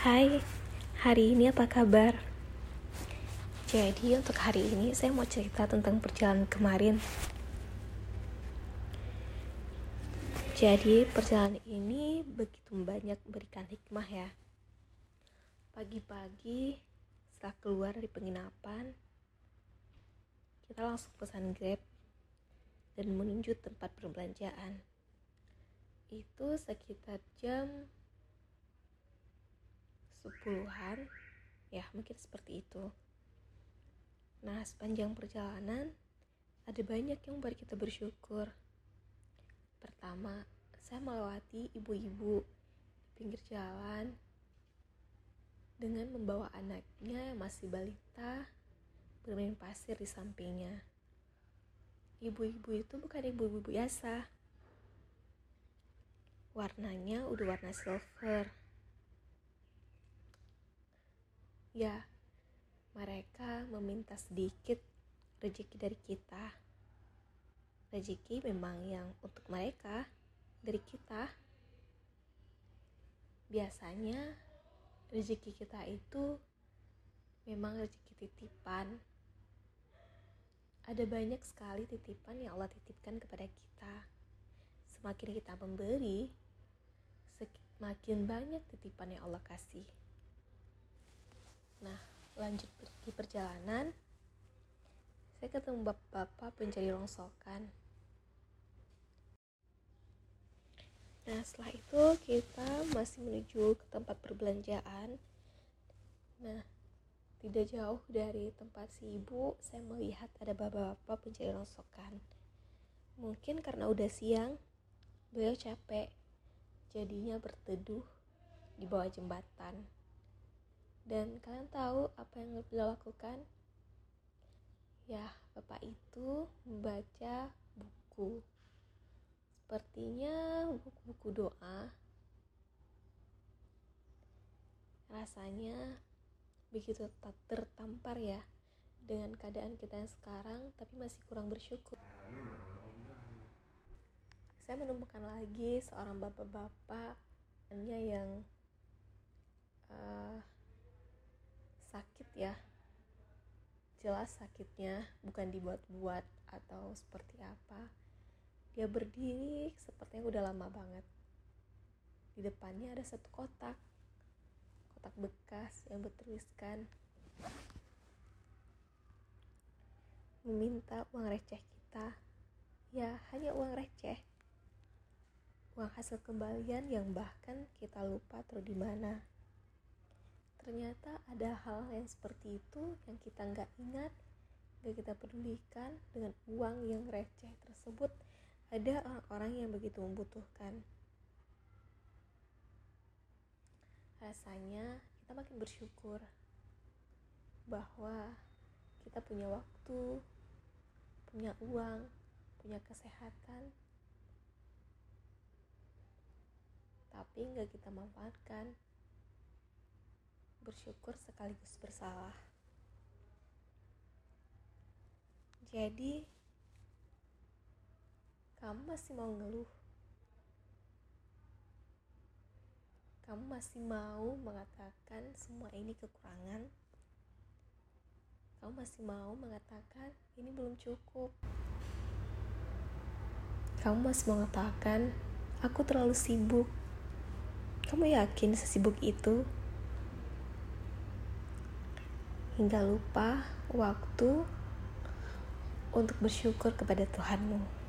Hai, hari ini apa kabar? Jadi untuk hari ini saya mau cerita tentang perjalanan kemarin. Jadi perjalanan ini begitu banyak memberikan hikmah ya. Pagi-pagi setelah keluar dari penginapan, kita langsung pesan Grab dan menuju tempat perbelanjaan. Itu sekitar jam sepuluhan ya mungkin seperti itu. Nah sepanjang perjalanan ada banyak yang membuat kita bersyukur. Pertama saya melewati ibu-ibu di pinggir jalan dengan membawa anaknya yang masih balita bermain pasir di sampingnya. Ibu-ibu itu bukan ibu-ibu biasa. Warnanya udah warna silver Ya, mereka meminta sedikit rezeki dari kita. Rezeki memang yang untuk mereka dari kita. Biasanya rezeki kita itu memang rezeki titipan. Ada banyak sekali titipan yang Allah titipkan kepada kita. Semakin kita memberi, semakin banyak titipan yang Allah kasih. Nah, lanjut pergi perjalanan, saya ketemu bapak-bapak pencari rongsokan. Nah, setelah itu kita masih menuju ke tempat perbelanjaan. Nah, tidak jauh dari tempat si ibu, saya melihat ada bapak-bapak pencari rongsokan. Mungkin karena udah siang, beliau capek, jadinya berteduh di bawah jembatan. Dan kalian tahu apa yang beliau lakukan? Ya, Bapak itu membaca buku. Sepertinya buku-buku doa. Rasanya begitu tertampar ya dengan keadaan kita yang sekarang, tapi masih kurang bersyukur. Saya menemukan lagi seorang bapak-bapak yang jelas sakitnya bukan dibuat-buat atau seperti apa. Dia berdiri sepertinya udah lama banget. Di depannya ada satu kotak. Kotak bekas yang bertuliskan meminta uang receh kita. Ya hanya uang receh. Uang hasil kembalian yang bahkan kita lupa terus di mana ternyata ada hal yang seperti itu yang kita nggak ingat nggak kita pedulikan dengan uang yang receh tersebut. Ada orang-orang yang begitu membutuhkan. Rasanya kita makin bersyukur bahwa kita punya waktu punya uang punya kesehatan. Tapi nggak kita manfaatkan bersyukur sekaligus bersalah. Jadi, kamu masih mau ngeluh? Kamu masih mau mengatakan semua ini kekurangan? Kamu masih mau mengatakan ini belum cukup? Kamu masih mengatakan aku terlalu sibuk? Kamu yakin sesibuk itu? Hingga lupa waktu untuk bersyukur kepada Tuhanmu.